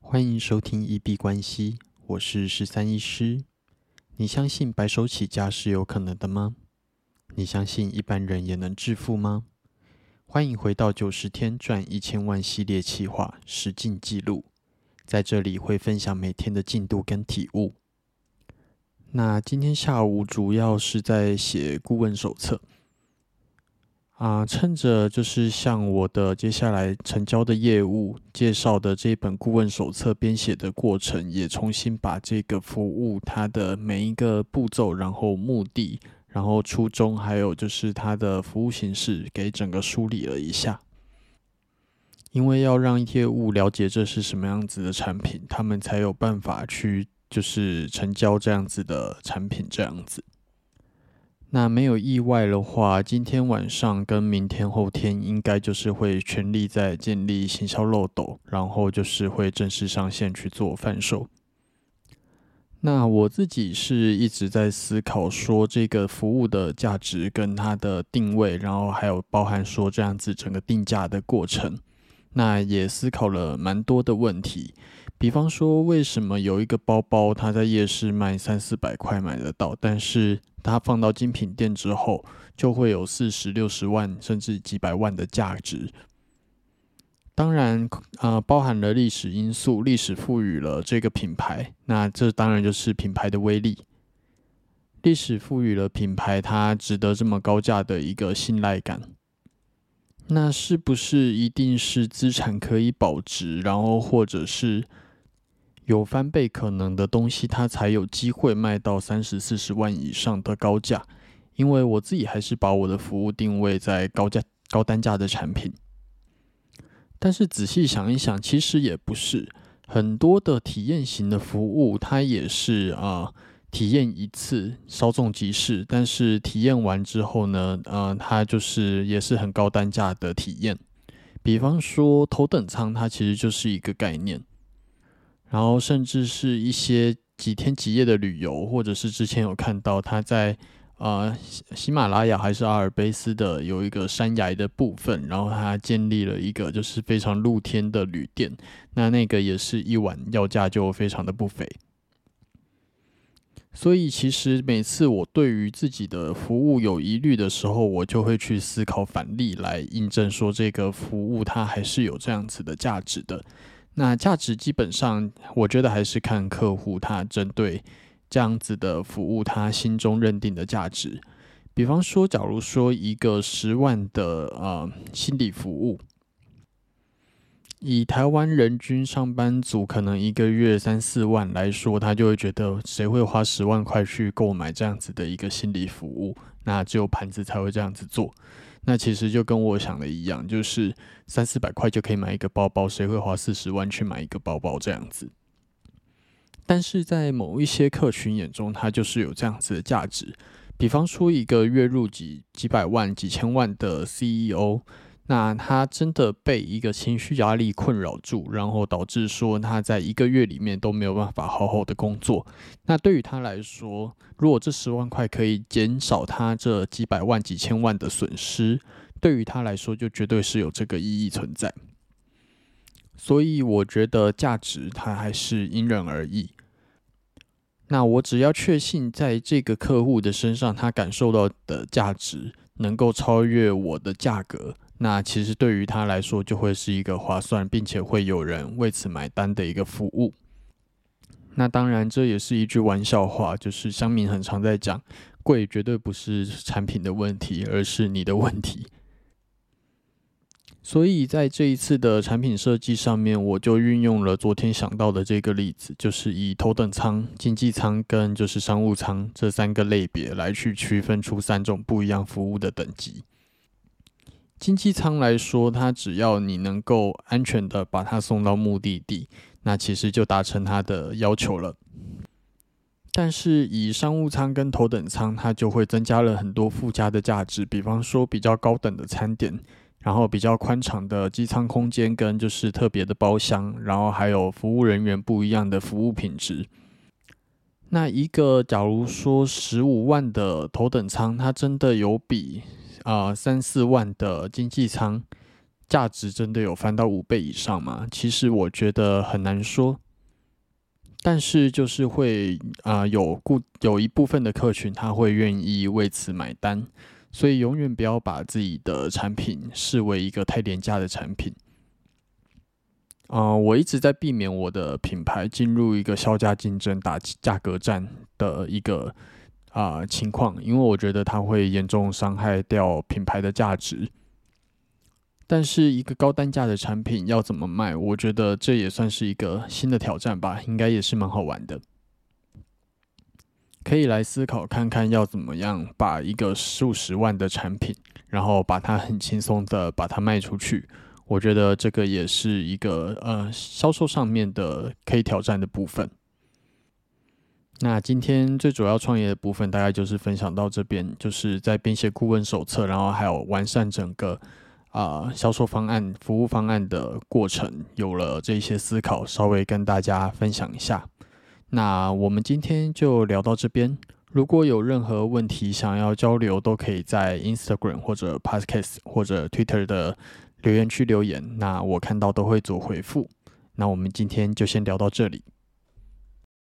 欢迎收听一币关系，我是十三医师。你相信白手起家是有可能的吗？你相信一般人也能致富吗？欢迎回到九十天赚一千万系列企划实进记录，在这里会分享每天的进度跟体悟。那今天下午主要是在写顾问手册。啊，趁着就是像我的接下来成交的业务介绍的这一本顾问手册编写的过程，也重新把这个服务它的每一个步骤，然后目的，然后初衷，还有就是它的服务形式，给整个梳理了一下。因为要让业务了解这是什么样子的产品，他们才有办法去就是成交这样子的产品，这样子。那没有意外的话，今天晚上跟明天后天应该就是会全力在建立行销漏斗，然后就是会正式上线去做贩售。那我自己是一直在思考说这个服务的价值跟它的定位，然后还有包含说这样子整个定价的过程。那也思考了蛮多的问题，比方说为什么有一个包包它在夜市卖三四百块买得到，但是它放到精品店之后，就会有四十六十万甚至几百万的价值。当然，呃，包含了历史因素，历史赋予了这个品牌，那这当然就是品牌的威力。历史赋予了品牌它值得这么高价的一个信赖感。那是不是一定是资产可以保值，然后或者是？有翻倍可能的东西，它才有机会卖到三十四十万以上的高价。因为我自己还是把我的服务定位在高价、高单价的产品。但是仔细想一想，其实也不是很多的体验型的服务，它也是啊，体验一次稍纵即逝。但是体验完之后呢，呃，它就是也是很高单价的体验。比方说头等舱，它其实就是一个概念。然后，甚至是一些几天几夜的旅游，或者是之前有看到他在呃喜马拉雅还是阿尔卑斯的有一个山崖的部分，然后他建立了一个就是非常露天的旅店，那那个也是一晚要价就非常的不菲。所以，其实每次我对于自己的服务有疑虑的时候，我就会去思考返利来印证说这个服务它还是有这样子的价值的。那价值基本上，我觉得还是看客户他针对这样子的服务，他心中认定的价值。比方说，假如说一个十万的呃心理服务，以台湾人均上班族可能一个月三四万来说，他就会觉得谁会花十万块去购买这样子的一个心理服务？那只有盘子才会这样子做。那其实就跟我想的一样，就是三四百块就可以买一个包包，谁会花四十万去买一个包包这样子？但是在某一些客群眼中，它就是有这样子的价值。比方说，一个月入几几百万、几千万的 CEO。那他真的被一个情绪压力困扰住，然后导致说他在一个月里面都没有办法好好的工作。那对于他来说，如果这十万块可以减少他这几百万、几千万的损失，对于他来说就绝对是有这个意义存在。所以我觉得价值它还是因人而异。那我只要确信在这个客户的身上，他感受到的价值能够超越我的价格。那其实对于他来说，就会是一个划算，并且会有人为此买单的一个服务。那当然，这也是一句玩笑话，就是乡民很常在讲，贵绝对不是产品的问题，而是你的问题。所以在这一次的产品设计上面，我就运用了昨天想到的这个例子，就是以头等舱、经济舱跟就是商务舱这三个类别来去区分出三种不一样服务的等级。经济舱来说，它只要你能够安全的把它送到目的地，那其实就达成它的要求了。但是以商务舱跟头等舱，它就会增加了很多附加的价值，比方说比较高等的餐点，然后比较宽敞的机舱空间，跟就是特别的包厢，然后还有服务人员不一样的服务品质。那一个假如说十五万的头等舱，它真的有比？啊，三四万的经济舱价值真的有翻到五倍以上吗？其实我觉得很难说。但是就是会啊，有固有一部分的客群他会愿意为此买单，所以永远不要把自己的产品视为一个太廉价的产品。啊，我一直在避免我的品牌进入一个销价竞争、打价格战的一个啊情况，因为我觉得它会严重伤害掉品牌的价值。但是一个高单价的产品要怎么卖？我觉得这也算是一个新的挑战吧，应该也是蛮好玩的。可以来思考看看，要怎么样把一个数十万的产品，然后把它很轻松的把它卖出去。我觉得这个也是一个呃销售上面的可以挑战的部分。那今天最主要创业的部分，大概就是分享到这边，就是在编写顾问手册，然后还有完善整个。啊，销售方案、服务方案的过程有了这些思考，稍微跟大家分享一下。那我们今天就聊到这边。如果有任何问题想要交流，都可以在 Instagram 或者 Podcast 或者 Twitter 的留言区留言，那我看到都会做回复。那我们今天就先聊到这里。